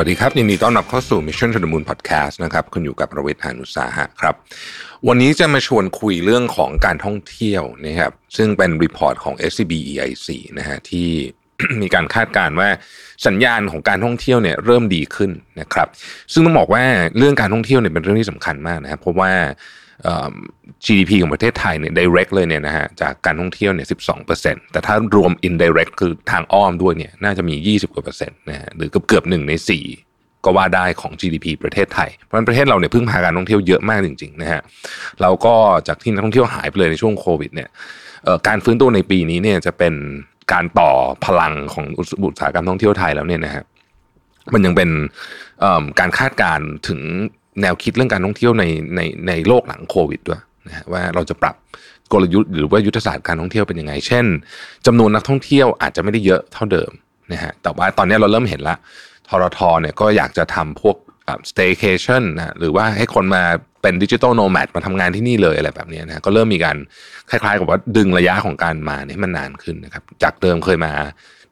สวัสดีครับยินดีต้อนรับเข้าสู่ Mission to the Moon Podcast นะครับคุณอยู่กับรวิศ หาญอุตสาหะครับ วันนี้จะมาชวนคุยเรื่องของการท่องเที่ยวนะครับซึ่งเป็น report ของ SCB EIC นะฮะที่มีการคาดการณ์ว่าสัญญาณของการท่องเที่ยวเนี่ยเริ่มดีขึ้นนะครับ ซึ่งต้องบอกว่าเรื่องการท่องเที่ยวเนี่ยเป็นเรื่องที่สำคัญมากนะครับเพราะว่า GDP ของประเทศไทยเนี่ย direct เลยเนี่ยนะฮะจากการท่องเที่ยวเนี่ย12%แต่ถ้ารวม indirect คือทางอ้อมด้วยเนี่ยน่าจะมี 20กว่าเปอร์เซ็นต์นะฮะหรือเกือบเกือบหนึ่งในสี่ก็ว่าได้ของ GDP ประเทศไทย เพราะฉะนั้นประเทศเราเนี่ยพึ่งพาการท่องเที่ยวเยอะมากจริงๆนะฮะเราก็จากที่นักท่องเที่ยวหายไปเลยในช่วงโควิดเนี่ยการฟื้นตัวในปีนี้เนี่ยจะเป็นการต่อพลังของอุตสาหกรรมท่องเที่ยวไทยแล้วเนี่ยนะฮะมันยังเป็นการคาดการณ์ถึง แนวคิดเรื่องการท่องเที่ยวในในในโลกหลังโควิดด้วยนะว่าเราจะปรับกลยุทธ์หรือว่ายุทธศาสตร์การท่องเที่ยวเป็นยังไง เช่นจำนวนนักท่องเที่ยวอาจจะไม่ได้เยอะเท่าเดิมนะฮะแต่ว่าตอนนี้เราเริ่มเห็นละทรทเนี่ยก็อยากจะทำพวก staycation นะหรือว่าให้คนมาเป็นดิจิทัลโนแมดมาทำงานที่นี่เลยอะไรแบบนี้นะก็เริ่มมีการคล้ายๆ กับว่าดึงระยะของการมาเนี่ยมันนานขึ้นนะครับจากเดิมเคยมา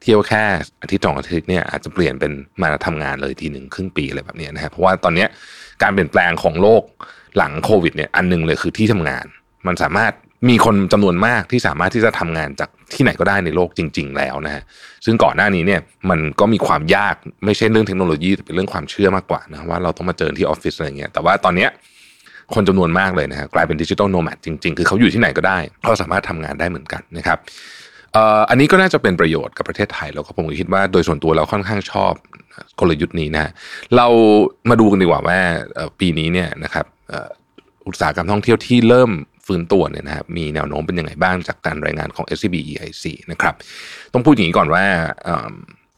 เที่ยวแค่อาทิตย์สองอาทิตย์เนี่ยอาจจะเปลี่ยนเป็นมาทำงานเลยทีหนึ่งครึ่งปีอะไรแบบนี้นะฮะเพราะว่าตอนนี้การเปลี่ยนแปลงของโลกหลังโควิดเนี่ยอันนึงเลยคือที่ทำงาน มันสามารถมีคนจำนวนมากที่สามารถที่จะทำงานจากที่ไหนก็ได้ในโลกจริง ๆ แล้วนะฮะซึ่งก่อนหน้านี้เนี่ยมันก็มีความยากไม่ใช่เรื่องเทคโนโลยีแต่เป็นเรื่องความเชื่อมากกว่านะว่าเราต้องมาเจอที่ออฟฟิศอะไรเงี้ยแต่ว่าตอนเนี้ยคนจำนวนมากเลยนะฮะกลายเป็นดิจิทัลโนแมดจริง ๆ คือเขาอยู่ที่ไหนก็ได้เขาสามารถทำงานได้เหมือนกันนะครับ อันนี้ก็น่าจะเป็นประโยชน์กับประเทศไทยแล้วก็ผมคิดว่าโดยส่วนตัวเราค่อนข้างชอบกลยุทธ์นี้นะเรามาดูกันดีกว่าว่าปีนี้เนี่ยนะครับอุตสาหกรรมท่องเที่ยวที่เริ่มฟื้นตัวเนี่ยนะครับมีแนวโน้มเป็นยังไงบ้างจากการรายงานของ SCB EIC นะครับต้องพูดอย่างนี้ก่อนว่า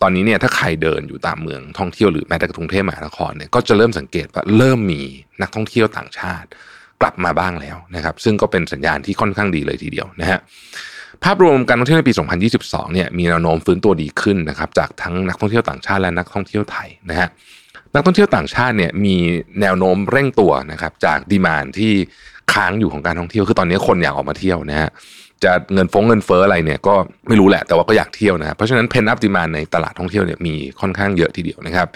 ตอนนี้เนี่ยถ้าใครเดินอยู่ตามเมืองท่องเที่ยวหรือแม้แต่กรุงเทพมหานครเนี่ยก็จะเริ่มสังเกตว่าเริ่มมีนักท่องเที่ยวต่างชาติ กลับมาบ้างแล้วนะครับ ซึ่งก็เป็นสัญญาณที่ค่อนข้างดีเลยทีเดียวนะฮะ ภาพรวมการท่องเที่ยวในปี 2022 เนี่ยมีแนวโน้มฟื้นตัวดีขึ้นนะครับจากทั้งนักท่องเที่ยวต่างชาติและนักท่องเที่ยวไทยนะฮะนักท่องเที่ยวต่างชาติเนี่ยมีแนวโน้มเร่งตัวนะครับจากดีมานที่ค้างอยู่ของการท่องเที่ยวคือตอนนี้คนอยากออกมาเที่ยวนะฮะจะเงินฟงเงินเฟ้ออะไรเนี่ยก็ไม่รู้แหละแต่ว่าก็อยากเที่ยวนะเพราะฉะนั้นเพนอัพดีมานในตลาดท่องเที่ยวเนี่ยมีค่อนข้างเยอะทีเดียวนะครับ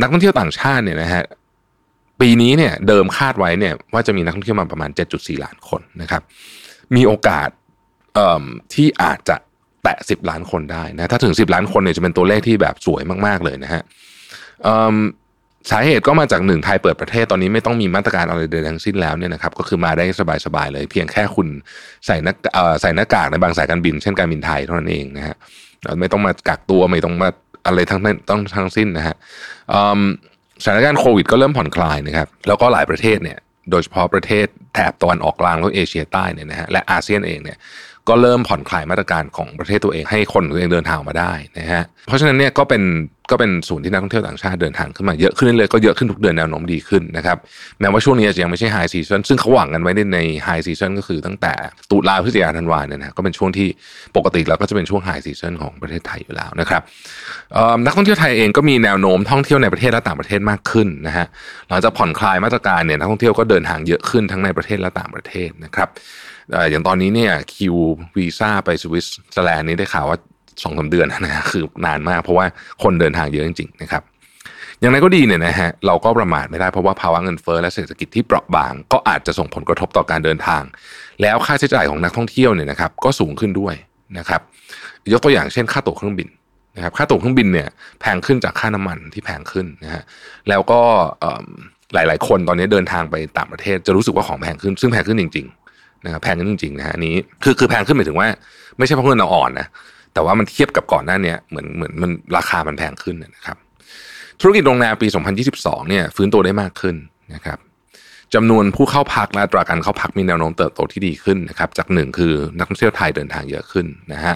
นักท่องเที่ยวต่างชาติเนี่ยนะฮะปีนี้เนี่ยเดิมคาดไว้เนี่ยว่าจะมีนักท่องเที่ยวมาประมาณ 7.4 ล้านคนนะครับมีโอกาส ที่อาจจะแตะ 10 ล้านคนได้นะถ้าถึง 10 ล้านคนเนี่ยจะเป็นตัวเลขที่แบบสวยมากๆเลยนะฮะสาเหตุก็มาจากหนึ่งไทยเปิดประเทศตอนนี้ไม่ต้องมีมาตรการอะไรใดทั้งสิ้นแล้วเนี่ยนะครับก็คือมาได้สบายๆเลย เพียงแค่คุณใส่หน้าใส่หน้ากากในบางสายการบิน เช่นการบินไทยเท่านั้นเองนะฮะไม่ต้องมากักตัวไม่ต้องมาอะไรทั้งนั้นต้องทั้งสิ้นนะฮะสถานการณ์โควิดก็เริ่มผ่อนคลายนะครับแล้วก็หลายประเทศเนี่ยโดยเฉพาะประเทศแถบตะวันออกกลางแล้วเอเชียใต้เนี่ยนะฮะและอาเซียนเองเนี่ย ก็เริ่มผ่อนคลายมาตรการของประเทศตัวเองให้คนตัวเองเดินทางมาได้นะฮะเพราะฉะนั้นเนี่ยก็เป็นก็เป็นศูนย์ที่นักท่องเที่ยวต่างชาติเดินทางขึ้นมาเยอะขึ้นเลยก็เยอะขึ้นทุกเดือนแนวโน้มดีขึ้นนะครับแม้ว่าช่วงนี้จะยังไม่ใช่ high season ซึ่งเขาหวังกันไว้ใน high season ก็คือตั้งแต่ตุลาพฤศจิกาธันวาเนี่ยนะก็เป็นช่วงที่ปกติแล้วก็จะเป็นช่วง high season ของประเทศไทยอยู่แล้วนะครับนักท่องเที่ยวไทยเองก็มีแนวโน้มท่องเที่ยวในประเทศและต่างประเทศมากขึ้นนะฮะหลังจากผ่อนคลายมาตรการเนี่ยนักท่องเที่ยวก็เดินทางเยอะขึ้นทั้งในประเทศและต่างประเทศนะครับ อย่างตอนนี้เนี่ยคิววีซ่าไปสวิตเซอร์แลนด์นี้ได้ข่าวว่าสองสามเดือนนะคือนานมากเพราะว่าคนเดินทางเยอะจริงๆนะครับอย่างไรก็ดีเนี่ยนะฮะเราก็ประมาทไม่ได้เพราะว่าภาวะเงินเฟ้อและเศรษฐกิจที่เปราะบาง ก็อาจจะส่งผลกระทบต่อการเดินทาง แล้วค่าใช้จ่ายของนักท่องเที่ยวเนี่ยนะครับก็สูงขึ้นด้วยนะครับยกตัวอย่างเช่น ค่าตั๋วเครื่องบินนะครับค่าตั๋วเครื่องบินเนี่ยแพงขึ้นจากค่าน้ำมันที่แพงขึ้นนะฮะแล้วก็หลาย ๆ คนตอนนี้เดินทางไปต่างประเทศจะรู้สึกว่าของแพงขึ้น ซึ่งแพงขึ้นจริงๆ นะครับแพงขึ้นจริงๆนะฮะนี้คือคือแพงขึ้นหมายถึงว่า ไม่ใช่เพราะเงินเราอ่อนนะแต่ว่ามันเทียบกับก่อนหน้านี้เหมือนเหมือนมันราคามันแพงขึ้นนะครับ ธุรกิจโรงแรมปี 2022 เนี่ยฟื้นตัวได้มากขึ้นนะครับจำนวนผู้เข้าพักและตราการเข้าพักมีแนวโน้มเติบโตที่ดีขึ้นนะครับจากหนึ่งคือนักท่องเที่ยวไทยเดินทางเยอะขึ้นนะฮะ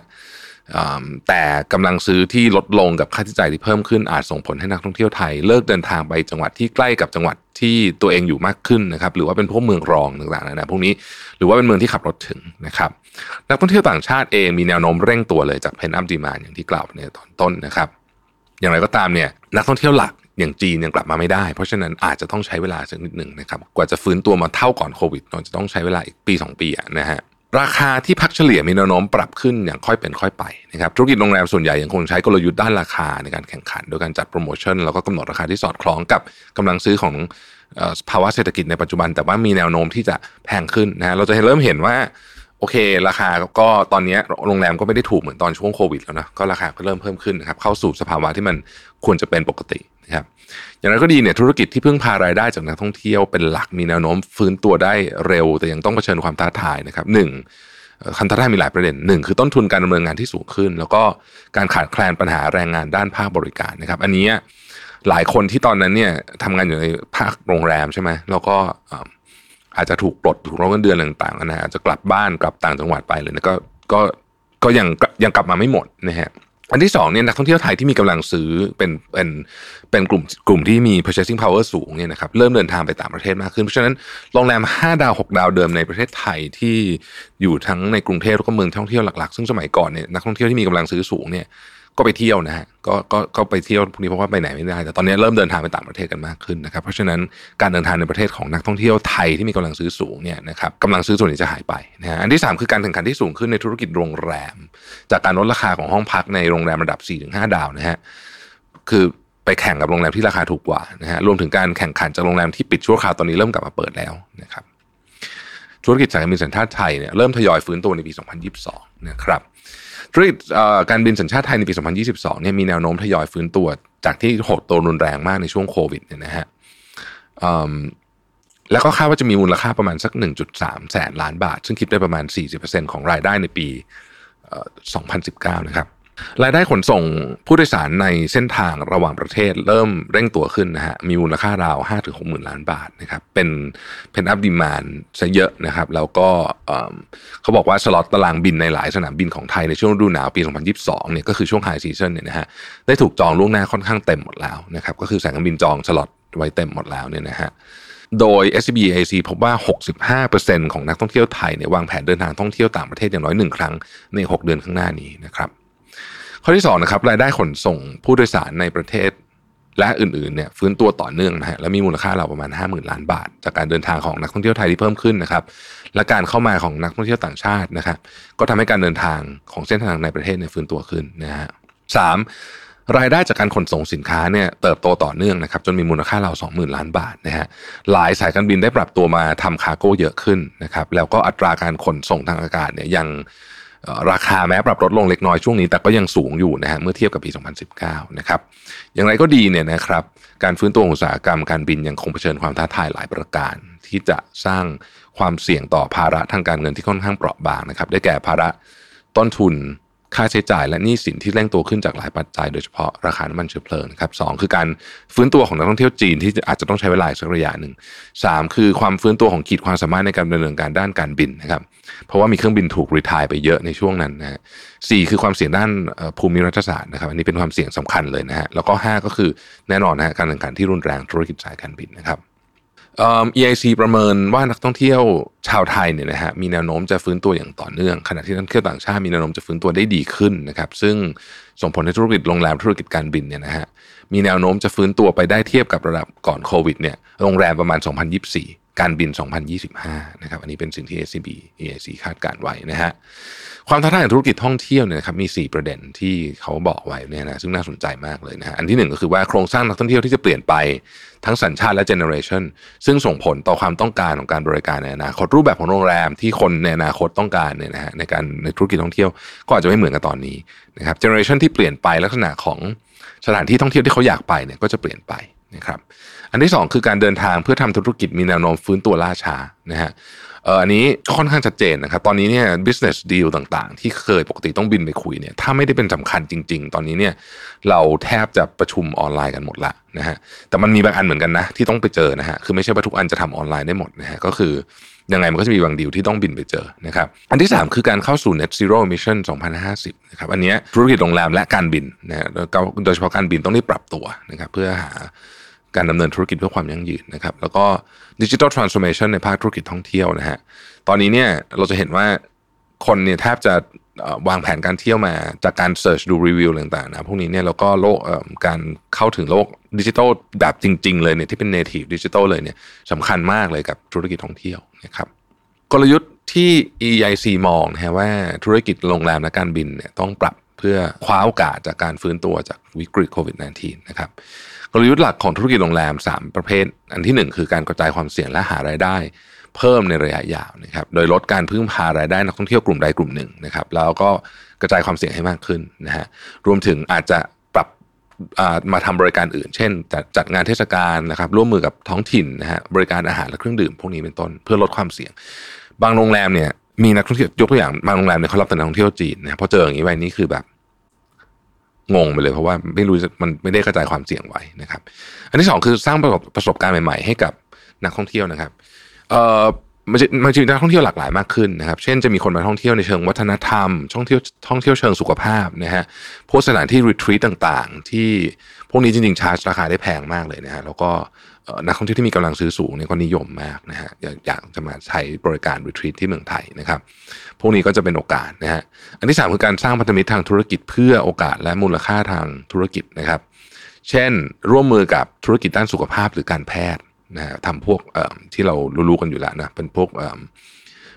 แต่กำลังซื้อที่ลดลงกับค่าใช้จ่ายที่เพิ่มขึ้นอาจส่งผลให้นักท่องเที่ยวไทย เลิกเดินทางไปจังหวัดที่ใกล้กับจังหวัดที่ตัวเองอยู่มากขึ้นนะครับหรือว่าเป็นพวกเมืองรองต่างๆนะพวกนี้หรือว่าเป็นเมืองที่ขับรถถึงนะครับนักท่องเที่ยวต่างชาติเองมีแนวโน้มเร่งตัวเลยจากเพนอัพดีมานอย่างที่กล่าวในตอนต้นนะครับ อย่างไรก็ตามเนี่ยนักท่องเที่ยวหลักอย่างจีนยังกลับมาไม่ได้ เพราะฉะนั้นอาจจะต้องใช้เวลาสักนิดหนึ่งนะครับกว่าจะฟื้นตัวมาเท่าก่อนโควิดเราจะต้องใช้เวลาอีกปี 2 ปีนะฮะ ราคาที่พักเฉลี่ยมีแนวโน้มปรับขึ้นอย่างค่อยเป็นค่อยไปนะครับธุรกิจโรงแรมส่วนใหญ่ยังคงใช้กลยุทธ์ด้านราคาในการแข่งขัน โดยการจัดโปรโมชั่นแล้วก็กำหนดราคาที่สอดคล้องกับกำลังซื้อของภาวะเศรษฐกิจในปัจจุบัน แต่ว่ามีแนวโน้มที่จะแพงขึ้นนะเราจะเริ่มเห็นว่าโอเค ราคาก็ตอนนี้โรงแรมก็ไม่ได้ถูกเหมือนตอนช่วงโควิดแล้วนะก็ราคาก็เริ่มเพิ่มขึ้นนะครับเข้าสู่สภาวะที่มันควรจะเป็นปกติ นะครับอย่างไรก็ดีเนี่ยธุรกิจที่พึ่งพารายได้จากนักท่องเที่ยวเป็นหลักมีแนวโน้มฟื้นตัวได้เร็ว แต่ยังต้องเผชิญความท้าทายนะครับหนึ่งคันท้าทายมีหลายประเด็นหนึ่งคือต้นทุนการดำเนินงานที่สูงขึ้น แล้วก็การขาดแคลนปัญหาแรงงานด้านภาคบริการนะครับ อันนี้หลายคนที่ตอนนั้นเนี่ยทำงานอยู่ในภาคโรงแรมใช่ไหมแล้วก็อาจจะถูกปลดถูกร้องเงินเดือนต่างๆนะอาจจะกลับบ้านกลับต่างจังหวัดไปเลยนะก็ก็ก็ยังยังกลับมาไม่หมดนะฮะ อันที่สองเนี่ยนักท่องเที่ยวไทยที่มีกำลังซื้อเป็นเป็นเป็นกลุ่มกลุ่มที่มี purchasing power สูงเนี่ยนะครับเริ่มเดินทางไปต่างประเทศมากขึ้น เพราะฉะนั้นโรงแรม 5 ดาว 6 ดาวเดิมในประเทศไทยที่อยู่ทั้งในกรุงเทพแล้วก็เมืองท่องเที่ยวหลักๆ ซึ่งสมัยก่อนเนี่ยนักท่องเที่ยวที่มีกำลังซื้อสูงเนี่ย ก็ไปเที่ยวนะฮะก็ก็ก็ไปเที่ยวพวกนี้เพราะว่าไปไหนไม่ได้ แต่ตอนนี้เริ่มเดินทางไปต่างประเทศกันมากขึ้นนะครับ เพราะฉะนั้นการเดินทางในประเทศของนักท่องเที่ยวไทยที่มีกำลังซื้อสูงเนี่ยนะครับกำลังซื้อส่วนนี้จะหายไปนะฮะอันที่ 3 คือการแข่งขันที่สูงขึ้นในธุรกิจโรงแรม จากการลดราคาของห้องพักในโรงแรมระดับ 4-5 ดาวนะฮะคือไปแข่งกับโรงแรมที่ราคาถูกกว่านะฮะรวมถึงการแข่งขันจากโรงแรมที่ปิดชั่วคราวตอนนี้เริ่มกลับมาเปิดแล้วนะครับธุรกิจสายการบินสัญชาติไทยเนี่ยเริ่มทยอยฟื้นตัวในปี 2022 นะครับ ธุรกิจการบินสัญชาติไทยในปี 2022 เนี่ยมีแนวโน้มทยอยฟื้นตัว จากที่หดตัวรุนแรงมากในช่วงโควิดเนี่ยนะฮะแล้วก็คาดว่าจะมีมูลค่าประมาณสัก 1.3 แสนล้านบาท ซึ่งคิดได้ประมาณ 40%ของรายได้ในปี 2019 นะครับ รายได้ขนส่งผู้โดยสารในเส้นทางระหว่างประเทศเริ่มเร่งตัวขึ้นนะฮะมีมูลค่าราว5ถึง6หมื่นล้านบาทนะครับเป็นpent-up demand ซะเยอะนะครับ แล้วก็เขาบอกว่าสล็อตตารางบินในหลายสนามบินของไทยในช่วงฤดูหนาวปี 2022เนี่ยก็คือช่วง high season เนี่ยนะฮะได้ถูกจองล่วงหน้าค่อนข้างเต็มหมดแล้วนะครับก็คือสายการบินจองสล็อตไว้เต็มหมดแล้วเนี่ยนะฮะโดย SCB EIC พบว่า 65%ของนักท่องเที่ยวไทยเนี่ยวางแผนเดินทางท่องเที่ยวต่างประเทศอย่างน้อยหนึ่งครั้งใน 6 เดือนข้างหน้านี้นะครับ ข้อที่2นะครับรายได้ขนส่งผู้โดยสารในประเทศและอื่นๆเนี่ยฟื้นตัวต่อเนื่องนะฮะและมีมูลค่าเราประมาณ 50,000 ล้านบาท จากการเดินทางของนักท่องเที่ยวไทยที่เพิ่มขึ้นนะครับและการเข้ามาของนักท่องเที่ยวต่างชาตินะครับก็ทำให้การเดินทางของเส้นทางในประเทศเนี่ยฟื้นตัวขึ้นนะฮะสามรายได้จากการขนส่งสินค้าเนี่ยเติบโตต่อเนื่องนะครับจนมีมูลค่าเรา 20,000 ล้านบาทนะฮะหลายสายการบินได้ปรับตัวมาทำคาร์โก้เยอะขึ้นนะครับแล้วก็อัตราการขนส่งทางอากาศเนี่ยยัง ราคาแม้ปรับลดลงเล็กน้อยช่วงนี้แต่ก็ยังสูงอยู่นะฮะเมื่อเทียบกับปี 2019 นะครับอย่างไรก็ดีเนี่ยนะครับการฟื้นตัวของอุตสาหกรรมการบินยังคงเผชิญความท้าทายหลายประการ ที่จะสร้างความเสี่ยงต่อภาระทางการเงินที่ค่อนข้างเปราะบางนะครับได้แก่ภาระต้นทุน ค่าใช้จ่ายและหนี้สินที่เร่งตัวขึ้นจากหลายปัจจัยโดยเฉพาะราคาน้ำมันเชื้อเพลิงครับสคือการฟื้นตัวของนักท่องเที่ยวจีนที่อาจจะต้องใช้เวลาสักระยะหนึ่งสามคือความฟื้นตัวของขีดความสามารถในการดำเนินการด้านการบินนะครับเพราะว่ามีเครื่องบินถูกรีทายไปเยอะในช่วงนั้นนะฮะสี่คือความเสี่ยงด้านภูมิรัฐศาสตร์นะครับอันนี้เป็นความเสี่ยงสำคัญเลยนะฮะแล้วก็ห้าก็คือแน่นอนนะฮะการแข่งขันที่รุนแรงธุรกิจสายการบินนะครับ EIC ประเมินว่านักท่องเที่ยวชาวไทยเนี่ยนะฮะมีแนวโน้มจะฟื้นตัวอย่างต่อเนื่อง ขณะที่นักท่องเที่ยวต่างชาติมีแนวโน้มจะฟื้นตัวได้ดีขึ้นนะครับซึ่งส่งผลให้ธุรกิจโรงแรมธุรกิจการบินเนี่ยนะฮะมีแนวโน้มจะฟื้นตัวไปได้เทียบกับระดับก่อนโควิดเนี่ยโรงแรมประมาณ 2024 การบิน 2025 นะครับ อันนี้เป็นสิ่งที่ SCB EIC คาดการณ์ไว้นะฮะ ความท้าทายของธุรกิจท่องเที่ยวเนี่ยนะครับ มี 4 ประเด็นที่เขาบอกไว้เนี่ยนะ ซึ่งน่าสนใจมากเลยนะฮะ อันที่ 1 ก็คือว่าโครงสร้างนักท่องเที่ยวที่จะเปลี่ยนไปทั้งสัญชาติและ generation ซึ่งส่งผลต่อความต้องการของการบริการในอนาคตรูปแบบของโรงแรมที่คนในอนาคตต้องการเนี่ยนะฮะในการในธุรกิจท่องเที่ยวก็อาจจะไม่เหมือนกับตอนนี้นะครับ generation ที่เปลี่ยนไปลักษณะของสถานที่ท่องเที่ยวที่เขาอยากไปเนี่ยก็จะเปลี่ยนไป นะครับอันที่ 2 คือการเดินทางเพื่อทำธุรกิจมีแนวโน้มฟื้นตัวล่าช้านะฮะเอออันนี้ค่อนข้างชัดเจนนะครับ ตอนนี้เนี่ย business deal ต่างๆ ที่เคยปกติต้องบินไปคุยเนี่ยถ้าไม่ได้เป็นสำคัญจริง ๆ ตอนนี้เนี่ยเราแทบจะประชุมออนไลน์กันหมดละนะฮะแต่มันมีบางอันเหมือนกันนะที่ต้องไปเจอนะฮะคือไม่ใช่ว่าทุกอันจะทำออนไลน์ได้หมดนะฮะก็คือยังไงมันก็จะมีบางดีลที่ต้องบินไปเจอนะครับอันที่ 3 คือการเข้าสู่ net zero emission 2050นะครับอันนี้ธุรกิจโรงแรมและการบินนะฮะโดยเฉพาะการบินต้องได้ปรับตัวนะครับเพื่อหา การดำเนินธุรกิจเพื่อความยั่งยืนนะครับ แล้วก็ดิจิทัลทรานส์โอมชันในภาคธุรกิจท่องเที่ยวนะฮะตอนนี้เนี่ยเราจะเห็นว่าคนเนี่ยแทบจะวางแผนการเที่ยวมาจากการเสิร์ชดูรีวิวต่างๆนะพวกนี้เนี่ยแล้วก็โลกการเข้าถึงโลกดิจิทัลแบบจริง ๆ เลยเนี่ยที่เป็น native ดิจิทัลเลยเนี่ยสำคัญมากเลยกับธุรกิจท่องเที่ยวนะครับกลยุทธ์ที่ EIC มองนะฮะว่าธุรกิจโรงแรมและการบินเนี่ยต้องปรับเพื่อคว้าโอกาสจากการฟื้นตัวจากวิกฤตโควิด -19 นะครับ กลยุทธ์หลักของธุรกิจโรงแรม 3 ประเภท อันที่ 1 คือการกระจายความเสี่ยงและหารายได้ เพิ่มในระยะยาวนะครับโดยลดการพึ่งพารายได้นักท่องเที่ยวกลุ่มใดกลุ่มหนึ่งนะครับแล้วก็กระจายความเสี่ยงให้มากขึ้นนะฮะรวมถึงอาจจะปรับมาทำบริการอื่น เช่นจัดงานเทศกาลนะครับร่วมมือกับท้องถิ่นนะฮะบริการอาหารและเครื่องดื่มพวกนี้เป็นต้น เพื่อลดความเสี่ยง บางโรงแรมเนี่ยมีนักท่องเที่ยวยกตัวอย่างบางโรงแรมเนี่ยเขารับแต่นักท่องเที่ยวจีนนะพอเจออย่างนี้ไปนี่คือแบบ งงไปเลยเพราะว่าไม่รู้มันไม่ได้กระจายความเสี่ยงไว้นะครับ อันที่สองคือสร้างประสบประสบการณ์ใหม่ๆ ให้กับนักท่องเที่ยวนะครับเอ่อมันจะมันจะมีนักท่องเที่ยวหลากหลายมากขึ้นนะครับ เช่นจะมีคนมาท่องเที่ยวในเชิงวัฒนธรรม ท่องเที่ยวท่องเที่ยวเชิงสุขภาพนะฮะพวกสถานที่รีทรีตต่างๆ ที่พวกนี้จริงๆชาร์จราคาได้แพงมากเลยนะฮะแล้วก็ นักท่องเที่ยวที่มีกำลังซื้อสูงเนี่ยก็นิยมมากนะฮะอยากจะมาใช้บริการรีทรีตที่เมืองไทยนะครับ พวกนี้ก็จะเป็นโอกาสนะฮะอันที่สามคือการสร้างพันธมิตรทางธุรกิจเพื่อโอกาสและมูลค่าทางธุรกิจนะครับ เช่น ร่วมมือกับธุรกิจด้านสุขภาพหรือการแพทย์นะฮะทำพวกที่เรารู้ๆกันอยู่แล้วนะเป็นพวก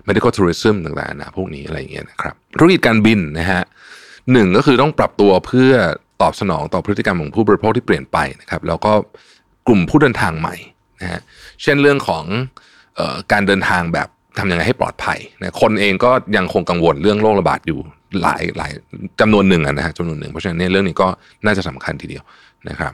medical tourism ต่างๆนะพวกนี้อะไรอย่างเงี้ยนะครับธุรกิจการบินนะฮะหนึ่งก็คือต้องปรับตัวเพื่อตอบสนองต่อพฤติกรรมของผู้บริโภคที่เปลี่ยนไปนะครับแล้วก็ กลุ่มผู้เดินทางใหม่นะฮะเช่นเรื่องของออการเดินทางแบบทำยังไงให้ปลอดภัยนะคนเองก็ยังคงกังวลเรื่องโรคระบาดอยู่หลายหลายจำนวนหนึ่งนะฮะจำนวนหนึ่งเพราะฉะนั้นเรื่องนี้ก็น่าจะสำคัญทีเดียวนะครับ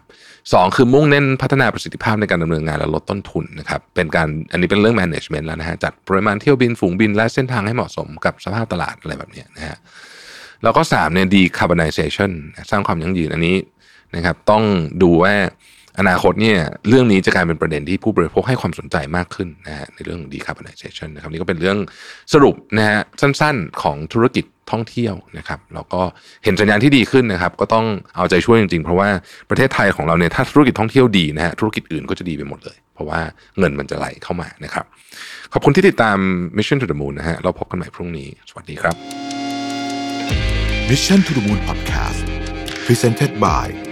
สองคือมุ่งเน้นพัฒนาประสิทธิภาพในการดำเนินงานและลดต้นทุนนะครับเป็นการอันนี้เป็นเรื่อง management แล้วนะฮะจัดปริมาณเที่ยวบินฝูงบินและเส้นทางให้เหมาะสมกับสภาพตลาดอะไรแบบนี้นะฮะแล้วก็สามเนี่ย decarbonization สร้างความยั่งยืนอันนี้นะครับต้องดูว่า อนาคตเนี่ยเรื่องนี้จะกลายเป็นประเด็นที่ผู้บริโภคให้ความสนใจมากขึ้นนะฮะในเรื่อง decarbonization นะครับนี่ก็เป็นเรื่องสรุปนะฮะสั้นๆของธุรกิจท่องเที่ยวนะครับแล้วก็เห็นสัญญาณที่ดีขึ้นนะครับ ก็ต้องเอาใจช่วยจริงๆ เพราะว่าประเทศไทยของเราเนี่ยถ้าธุรกิจท่องเที่ยวดีนะฮะธุรกิจอื่นก็จะดีไปหมดเลย เพราะว่าเงินมันจะไหลเข้ามานะครับ ขอบคุณที่ติดตาม Mission to the Moon นะฮะเราพบกันใหม่พรุ่งนี้ สวัสดีครับ Mission to the Moon Podcast Presented by